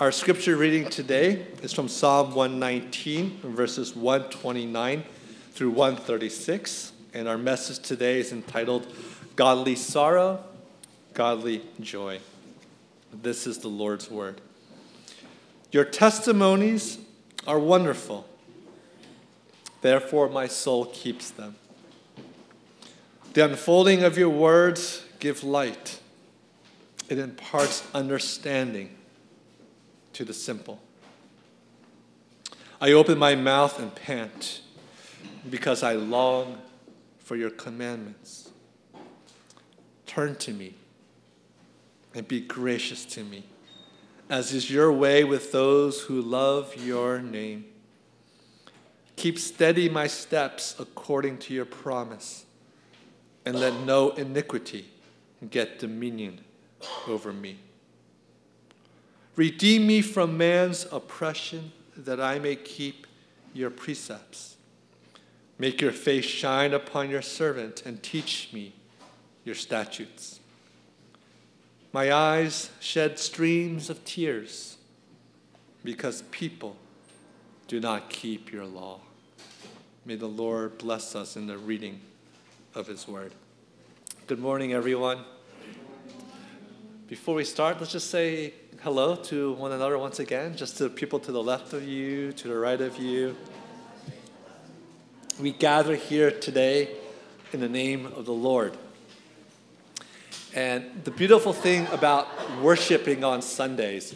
Our scripture reading today is from Psalm 119, verses 129 through 136. And our message today is entitled Godly Sorrow, Godly Joy. This is the Lord's Word. Your testimonies are wonderful. Therefore, my soul keeps them. The unfolding of your words give light. It imparts understanding to the simple. I open my mouth and pant because I long for your commandments. Turn to me and be gracious to me, as is your way with those who love your name. Keep steady my steps according to your promise, and let no iniquity get dominion over me. Redeem me from man's oppression, that I may keep your precepts. Make your face shine upon your servant, and teach me your statutes. My eyes shed streams of tears because people do not keep your law. May the Lord bless us in the reading of his word. Good morning, everyone. Before we start, let's just say hello to one another once again, just to people to the left of you, to the right of you. We gather here today in the name of the Lord. And the beautiful thing about worshiping on Sundays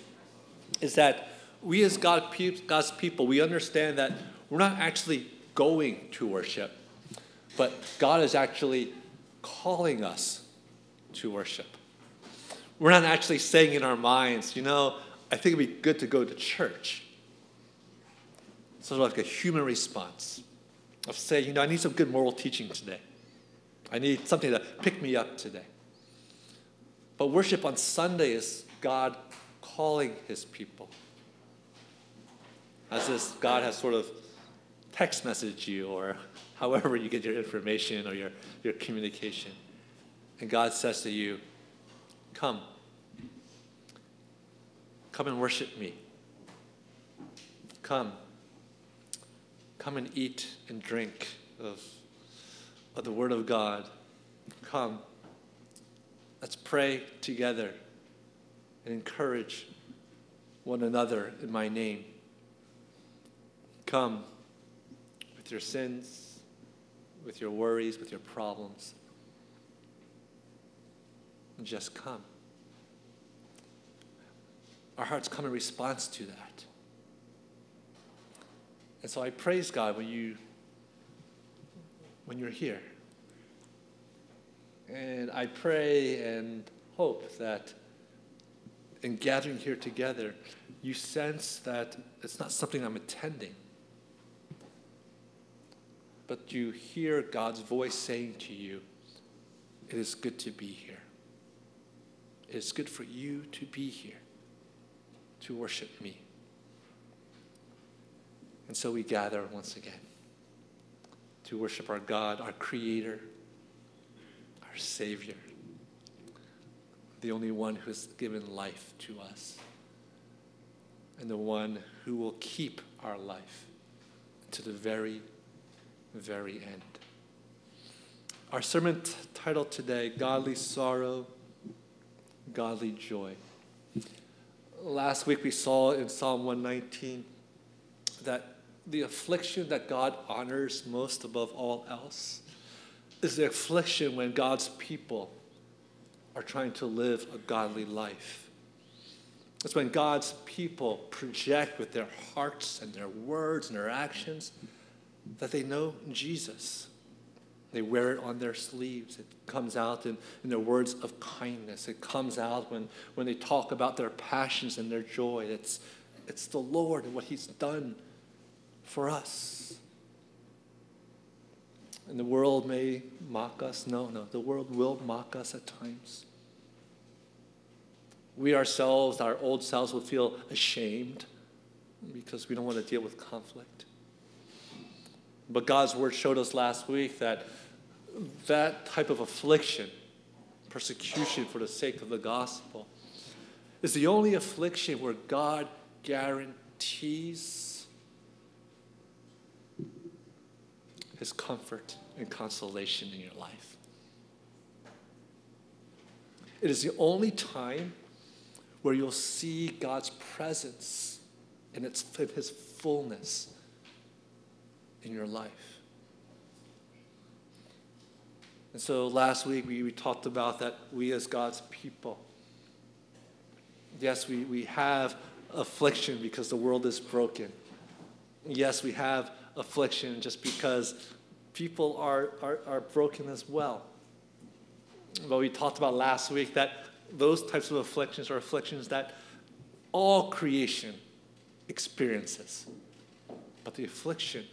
is that we, as God, God's people, we understand that we're not actually going to worship, but God is actually calling us to worship we're not actually saying in our minds, you know, I think it'd be good to go to church. It's sort of like a human response of saying, you know, I need some good moral teaching today. I need something to pick me up today. But worship on Sunday is God calling his people. As this God has sort of text messaged you or however you get your information or your, your communication. And God says to you, Come. Come and worship me. Come. Come and eat and drink of, of the Word of God. Come. Let's pray together and encourage one another in my name. Come with your sins, with your worries, with your problems. And just come our hearts come in response to that. And so I praise God when you when you're here. And I pray and hope that in gathering here together, you sense that it's not something I'm attending, but you hear God's voice saying to you, It is good to be here. It is good for you to be here to worship me. And so we gather once again to worship our God, our Creator, our Savior, the only one who has given life to us, and the one who will keep our life to the very, very end. Our sermon t- title today Godly Sorrow, Godly Joy last week we saw in Psalm 119 that the affliction that God honors most above all else is the affliction when God's people are trying to live a godly life. It's when God's people project with their hearts and their words and their actions that they know Jesus. They wear it on their sleeves. It comes out in, in their words of kindness. It comes out when, when they talk about their passions and their joy. It's, it's the Lord and what He's done for us. And the world may mock us. No, no, the world will mock us at times. We ourselves, our old selves, will feel ashamed because we don't want to deal with conflict. But God's word showed us last week that that type of affliction, persecution for the sake of the gospel, is the only affliction where God guarantees his comfort and consolation in your life. It is the only time where you'll see God's presence in, its, his fullness in your life. And so last week we, we talked about that we as God's people, yes, we, we have affliction because the world is broken. Yes, we have affliction just because people are, are, are broken as well. But we talked about last week that those types of afflictions are afflictions that all creation experiences. But the affliction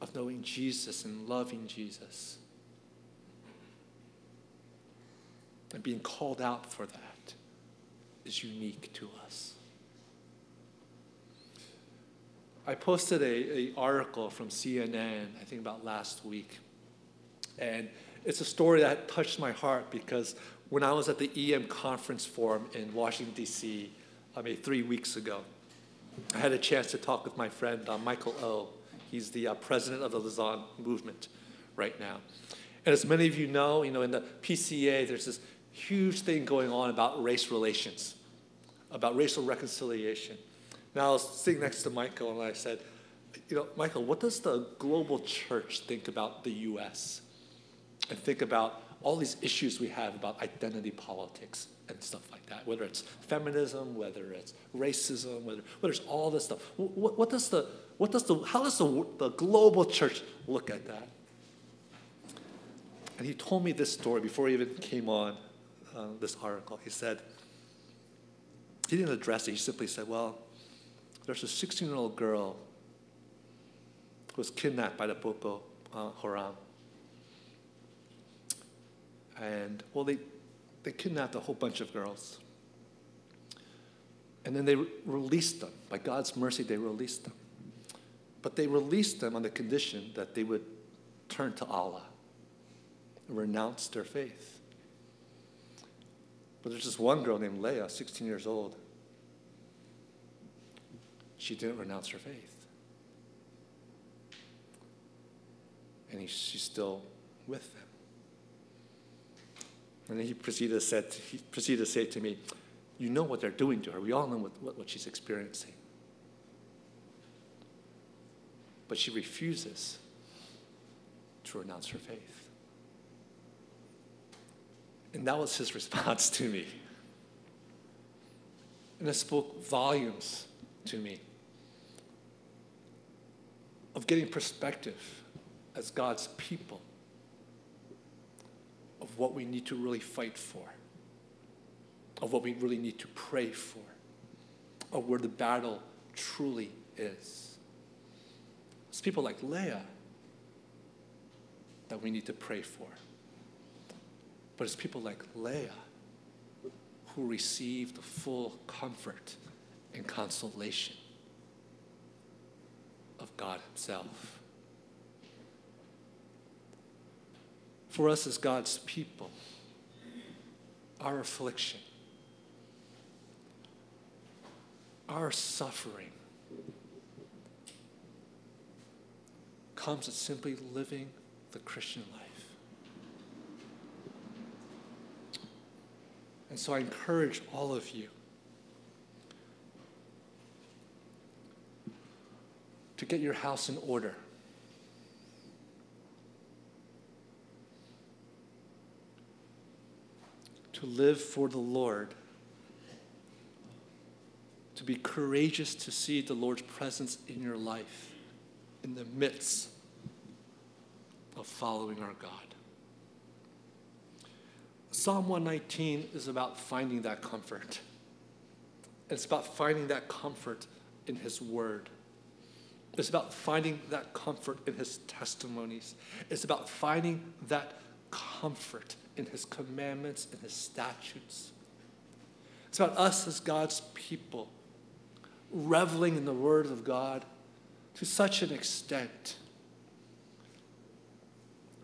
of knowing Jesus and loving Jesus and being called out for that is unique to us. I posted a, a article from CNN, I think about last week. And it's a story that touched my heart because when I was at the EM conference forum in Washington, D.C., I mean, three weeks ago, I had a chance to talk with my friend uh, Michael O. He's the uh, president of the Lausanne movement right now. And as many of you know, you know, in the PCA, there's this huge thing going on about race relations, about racial reconciliation. Now, I was sitting next to Michael and I said, You know, Michael, what does the global church think about the U.S.? And think about all these issues we have about identity politics and stuff like that, whether it's feminism, whether it's racism, whether, whether it's all this stuff. What, what does the, what does the, how does the, the global church look at that? And he told me this story before he even came on uh, this article. He said, he didn't address it, he simply said, Well, there's a 16 year old girl who was kidnapped by the Boko uh, Haram. And, well, they, they kidnapped a whole bunch of girls. And then they re- released them. By God's mercy, they released them. But they released them on the condition that they would turn to Allah and renounce their faith. But there's this one girl named Leah, 16 years old, she didn't renounce her faith. And he, she's still with them. And he proceeded, to said, he proceeded to say to me, You know what they're doing to her. We all know what, what, what she's experiencing. But she refuses to renounce her faith. And that was his response to me. And it spoke volumes to me of getting perspective as God's people of what we need to really fight for, of what we really need to pray for, of where the battle truly is. It's people like Leah that we need to pray for. But it's people like Leah who receive the full comfort and consolation of God Himself. For us as God's people, our affliction, our suffering comes at simply living the Christian life. And so I encourage all of you to get your house in order. To live for the Lord. To be courageous to see the Lord's presence in your life in the midst of following our God. Psalm 119 is about finding that comfort. It's about finding that comfort in His Word. It's about finding that comfort in his testimonies. It's about finding that comfort in his commandments and his statutes. It's about us as God's people reveling in the word of God to such an extent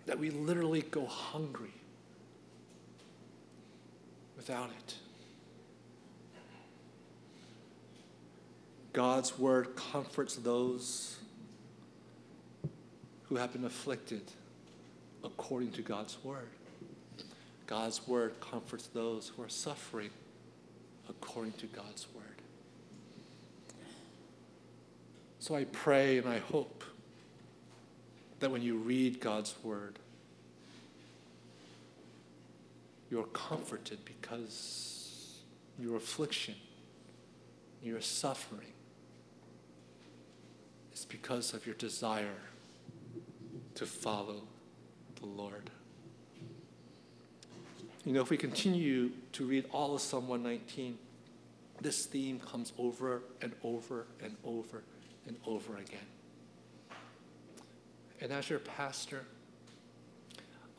that we literally go hungry without it. God's word comforts those who have been afflicted according to God's word. God's word comforts those who are suffering according to God's word. So I pray and I hope that when you read God's word, you're comforted because your affliction, your suffering, is because of your desire to follow the Lord. You know, if we continue to read all of Psalm 119, this theme comes over and over and over and over again. And as your pastor,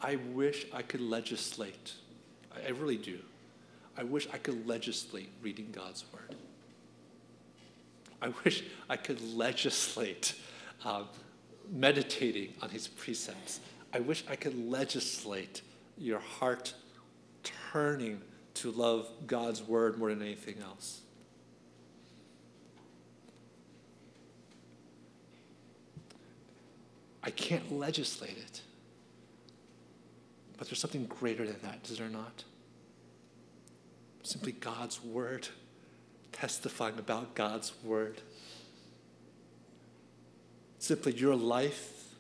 I wish I could legislate. I really do. I wish I could legislate reading God's word. I wish I could legislate uh, meditating on his precepts. I wish I could legislate your heart turning to love God's word more than anything else. I can't legislate it. But there's something greater than that, is there not? Simply God's word, testifying about God's word. Simply your life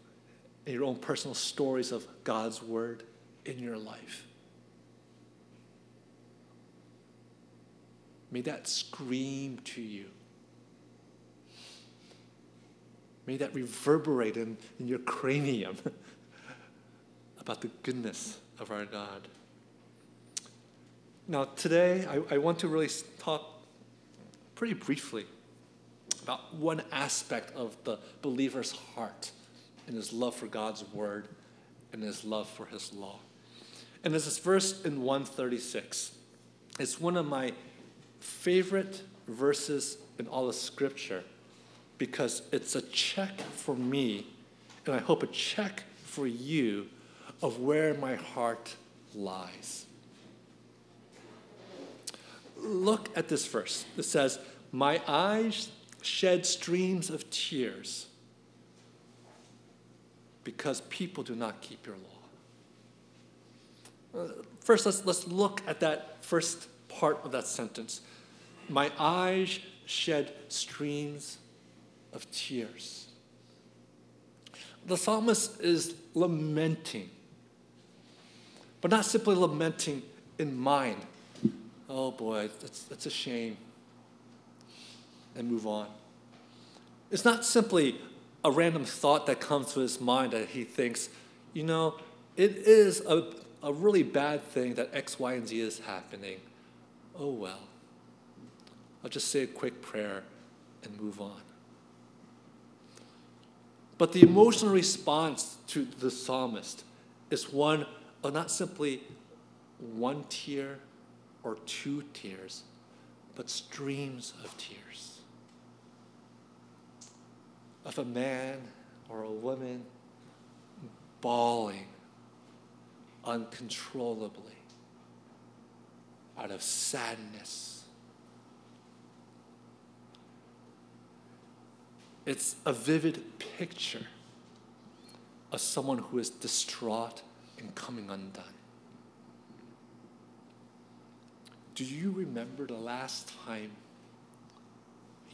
and your own personal stories of God's word in your life. May that scream to you May that reverberate in, in your cranium about the goodness of our God. Now, today, I, I want to really talk pretty briefly about one aspect of the believer's heart and his love for God's word and his love for his law. And there's this verse in 136. It's one of my favorite verses in all of Scripture because it's a check for me, and I hope a check for you of where my heart lies. Look at this verse. It says, My eyes shed streams of tears because people do not keep your law. Uh, first, let's, let's look at that first part of that sentence. My eyes shed streams of tears. The psalmist is lamenting, but not simply lamenting in mind. Oh boy, that's, that's a shame. And move on. It's not simply a random thought that comes to his mind that he thinks, you know, it is a, a really bad thing that X, Y, and Z is happening. Oh well. I'll just say a quick prayer and move on. But the emotional response to the psalmist is one of not simply one tear or two tears, but streams of tears. Of a man or a woman bawling uncontrollably out of sadness It's a vivid picture of someone who is distraught and coming undone. Do you remember the last time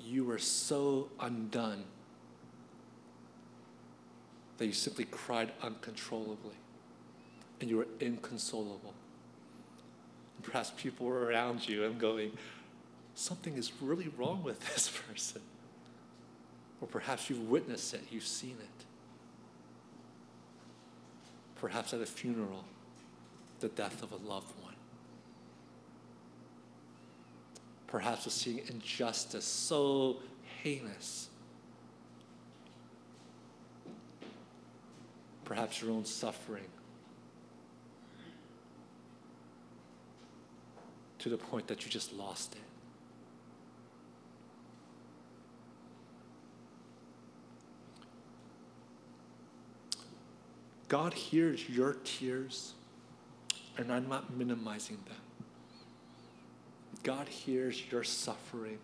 you were so undone that you simply cried uncontrollably and you were inconsolable? Perhaps people were around you and going, Something is really wrong with this person. Or perhaps you've witnessed it, you've seen it. Perhaps at a funeral, the death of a loved one. Perhaps of seeing injustice so heinous. Perhaps your own suffering. To the point that you just lost it. God hears your tears, and I'm not minimizing them. God hears your suffering.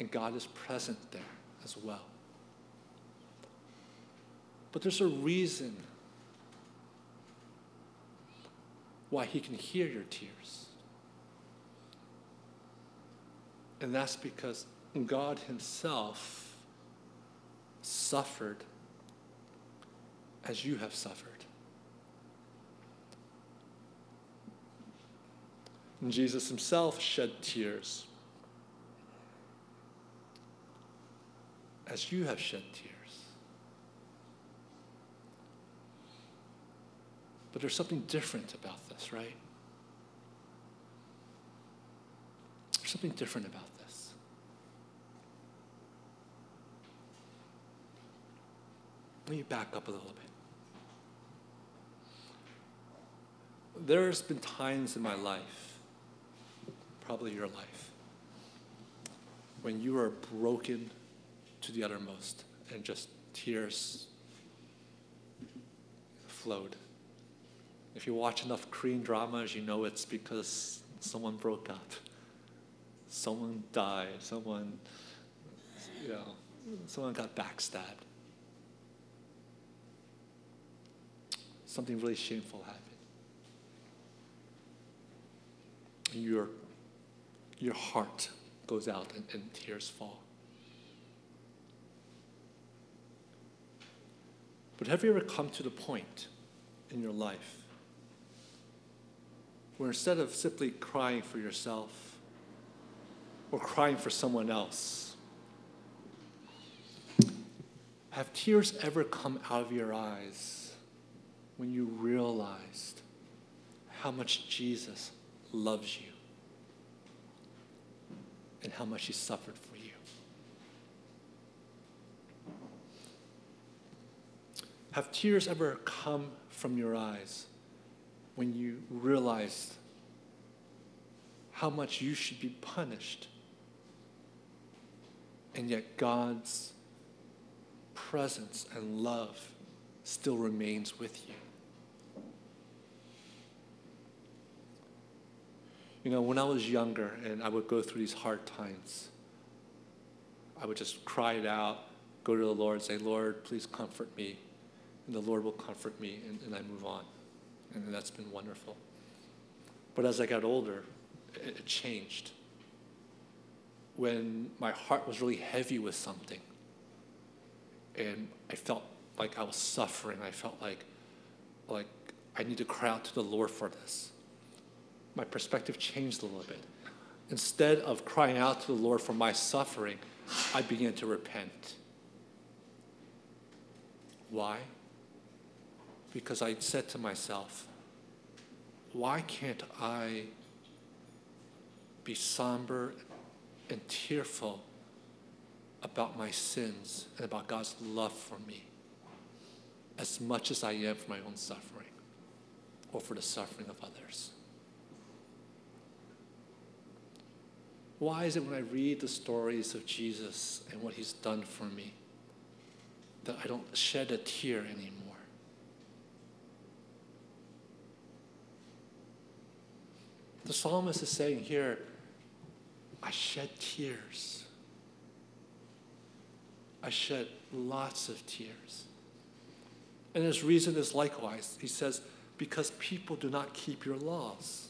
and God is present there as well. But there's a reason why He can hear your tears. And that's because God Himself suffered as you have suffered. And Jesus Himself shed tears as you have shed tears. But there's something different about this, right? There's something different about this. Let me back up a little bit. There's been times in my life, probably your life, when you are broken to the uttermost and just tears flowed. If you watch enough Korean dramas, you know it's because someone broke up, someone died, someone, you know, someone got backstabbed. Something really shameful happened. Your, your heart goes out and, and tears fall. But have you ever come to the point in your life where instead of simply crying for yourself or crying for someone else, have tears ever come out of your eyes when you realized how much Jesus loves you and how much he suffered for you? Have tears ever come from your eyes when you realized how much you should be punished, and yet God's presence and love still remains with you. You know, when I was younger and I would go through these hard times, I would just cry it out, go to the Lord, say, Lord, please comfort me. And the Lord will comfort me, and, and I move on and that's been wonderful. But as I got older, it, it changed. When my heart was really heavy with something, and I felt like I was suffering, I felt like, like I need to cry out to the Lord for this. My perspective changed a little bit. Instead of crying out to the Lord for my suffering, I began to repent. Why? because I said to myself, why can't I be somber and tearful about my sins and about God's love for me as much as I am for my own suffering or for the suffering of others? Why is it when I read the stories of Jesus and what he's done for me that I don't shed a tear anymore? The psalmist is saying here, I shed tears. I shed lots of tears. And his reason is likewise. He says, because people do not keep your laws.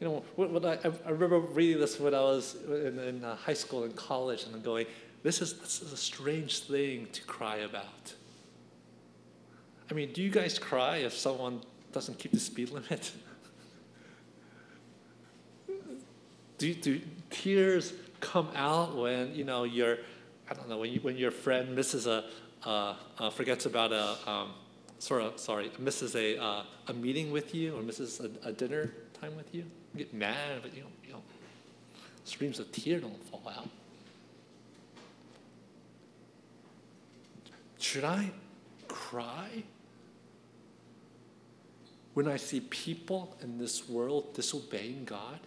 You know, I, I remember reading this when I was in, in uh, high school and college, and going, this is, this is a strange thing to cry about. I mean, do you guys cry if someone doesn't keep the speed limit? do, do tears come out when you know your I don't know when you, when your friend misses a uh, uh, forgets about a um, sort of sorry misses a uh, a meeting with you or misses a, a, dinner time with you? Get mad, but you know you know streams of tear don't fall out. Should I cry? when I see people in this world disobeying God?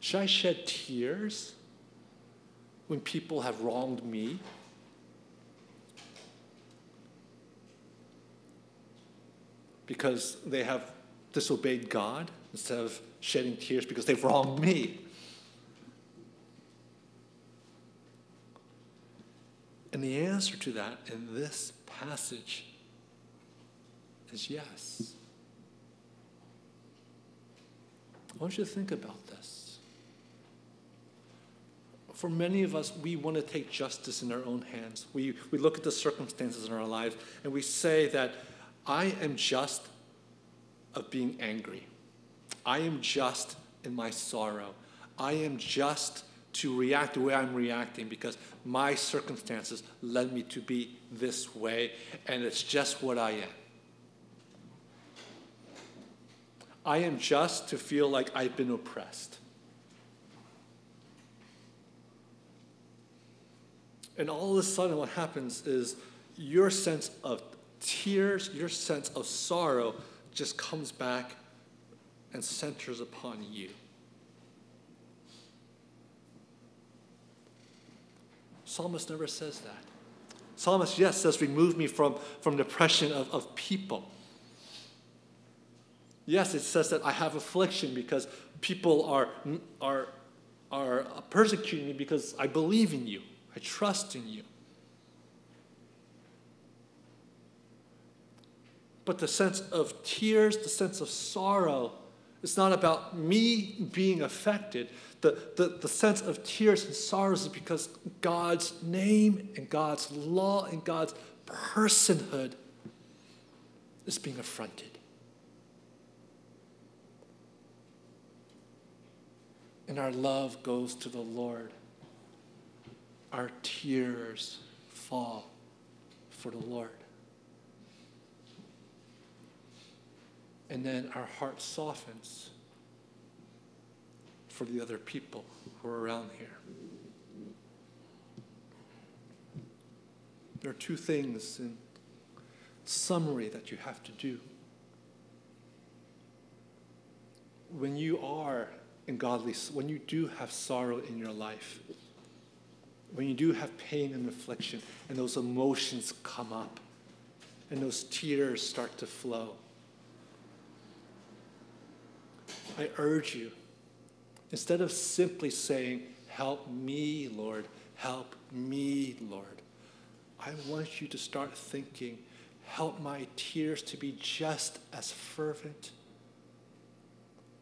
Should I shed tears when people have wronged me? Because they have disobeyed God instead of shedding tears because they've wronged me? And the answer to that in this passage is yes. I want you to think about this. For many of us, we want to take justice in our own hands. We, we look at the circumstances in our lives and we say that I am just of being angry. I am just in my sorrow. I am just to react the way I'm reacting because my circumstances led me to be this way, and it's just what I am. I am just to feel like I've been oppressed. And all of a sudden, what happens is your sense of tears, your sense of sorrow just comes back and centers upon you. Psalmist never says that. Psalmist, yes, says, remove me from, from depression of, of people. Yes, it says that I have affliction because people are, are, are persecuting me because I believe in you, I trust in you. But the sense of tears, the sense of sorrow, it's not about me being affected. The, the, the sense of tears and sorrows is because God's name and God's law and God's personhood is being affronted. And our love goes to the Lord. Our tears fall for the Lord. And then our heart softens for the other people who are around here. There are two things in summary that you have to do. When you are in godly, when you do have sorrow in your life, when you do have pain and affliction, and those emotions come up, and those tears start to flow, I urge you, instead of simply saying, Help me, Lord, help me, Lord, I want you to start thinking, Help my tears to be just as fervent.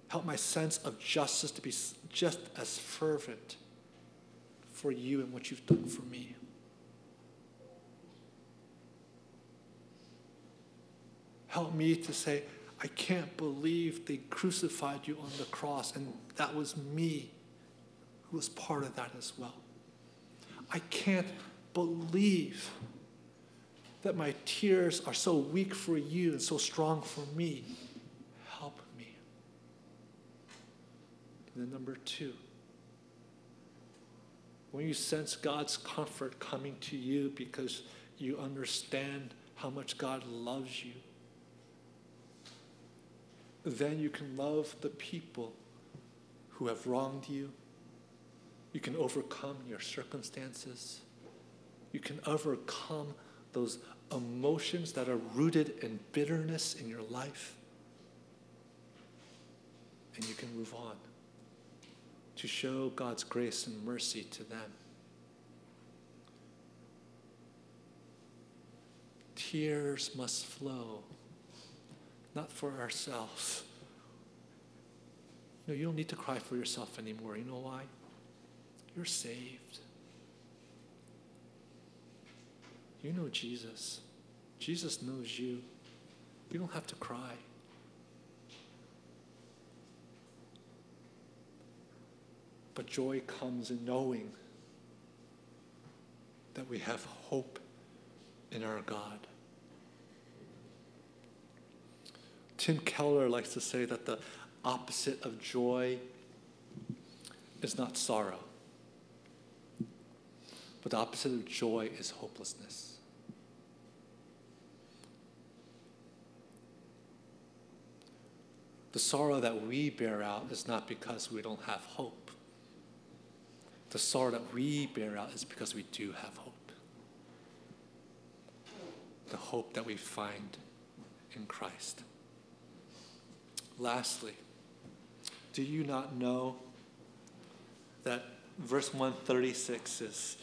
Help my sense of justice to be just as fervent for you and what you've done for me. Help me to say, I can't believe they crucified you on the cross, and that was me who was part of that as well. I can't believe that my tears are so weak for you and so strong for me. Help me. And then, number two, when you sense God's comfort coming to you because you understand how much God loves you then you can love the people who have wronged you. You can overcome your circumstances. You can overcome those emotions that are rooted in bitterness in your life. And you can move on to show God's grace and mercy to them. Tears must flow not for ourselves. No, you don't need to cry for yourself anymore. You know why? You're saved. You know Jesus. Jesus knows you. You don't have to cry. But joy comes in knowing that we have hope in our God. Tim Keller likes to say that the opposite of joy is not sorrow, but the opposite of joy is hopelessness. The sorrow that we bear out is not because we don't have hope. The sorrow that we bear out is because we do have hope. The hope that we find in Christ. Lastly, do you not know that verse 136 is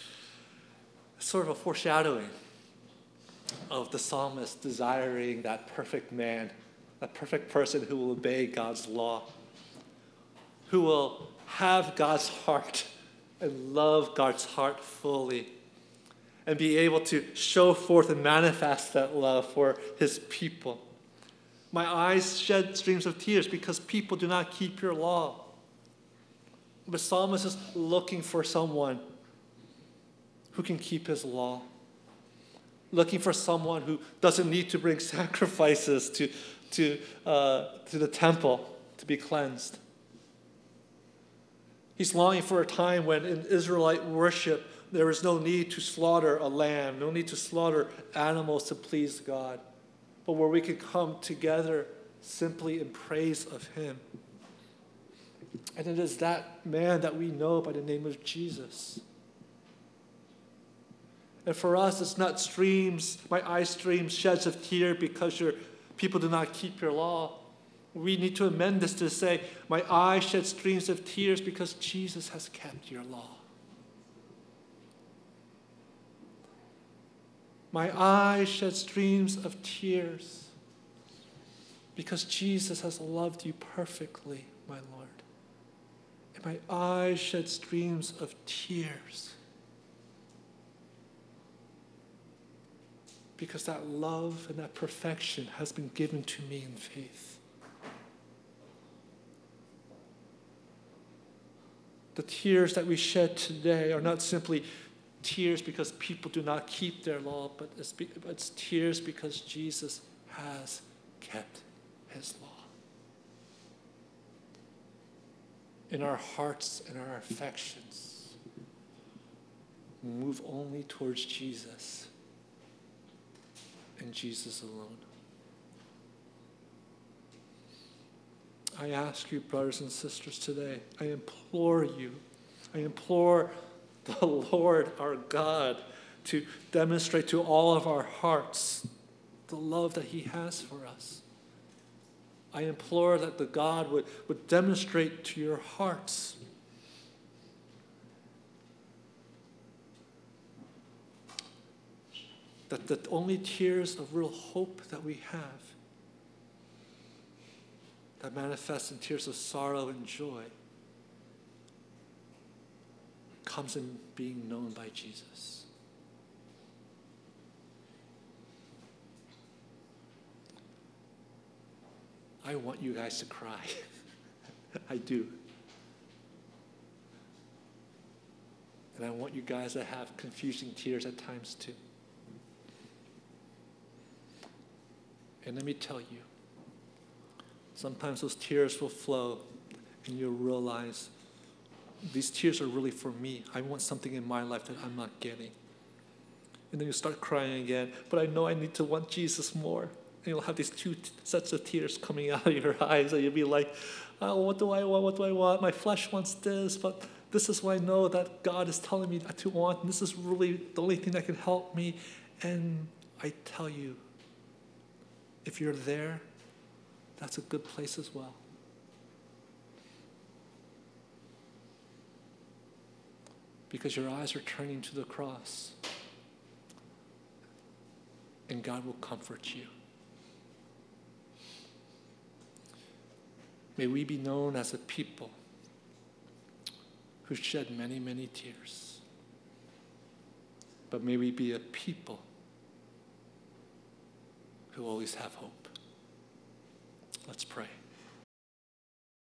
sort of a foreshadowing of the psalmist desiring that perfect man, that perfect person who will obey God's law, who will have God's heart and love God's heart fully, and be able to show forth and manifest that love for his people. My eyes shed streams of tears because people do not keep your law. The psalmist is looking for someone who can keep his law, looking for someone who doesn't need to bring sacrifices to, to, uh, to the temple to be cleansed. He's longing for a time when in Israelite worship there is no need to slaughter a lamb, no need to slaughter animals to please God, but where we can come together simply in praise of Him. And it is that man that we know by the name of Jesus. And for us, it's not streams, my eye streams, sheds of tear because your people do not keep your law. We need to amend this to say, My eye shed streams of tears because Jesus has kept your law. My eye shed streams of tears because Jesus has loved you perfectly, my Lord. And my eyes shed streams of tears because that love and that perfection has been given to me in faith. The tears that we shed today are not simply tears because people do not keep their law, but it's, it's tears because Jesus has kept his law. In our hearts and our affections, move only towards Jesus and Jesus alone. I ask you, brothers and sisters, today, I implore you, I implore the Lord our God to demonstrate to all of our hearts the love that He has for us. I implore that the God would, would demonstrate to your hearts that the only tears of real hope that we have that manifest in tears of sorrow and joy comes in being known by Jesus. I want you guys to cry. I do. And I want you guys to have confusing tears at times too. And let me tell you, sometimes those tears will flow and you'll realize these tears are really for me. I want something in my life that I'm not getting. And then you start crying again, but I know I need to want Jesus more. And you'll have these two t- sets of tears coming out of your eyes, and you'll be like, oh, what do I want? What do I want? My flesh wants this, but this is what I know that God is telling me to want, and this is really the only thing that can help me. And I tell you, if you're there, that's a good place as well. Because your eyes are turning to the cross. And God will comfort you. May we be known as a people who shed many, many tears. But may we be a people who always have hope. Let's pray.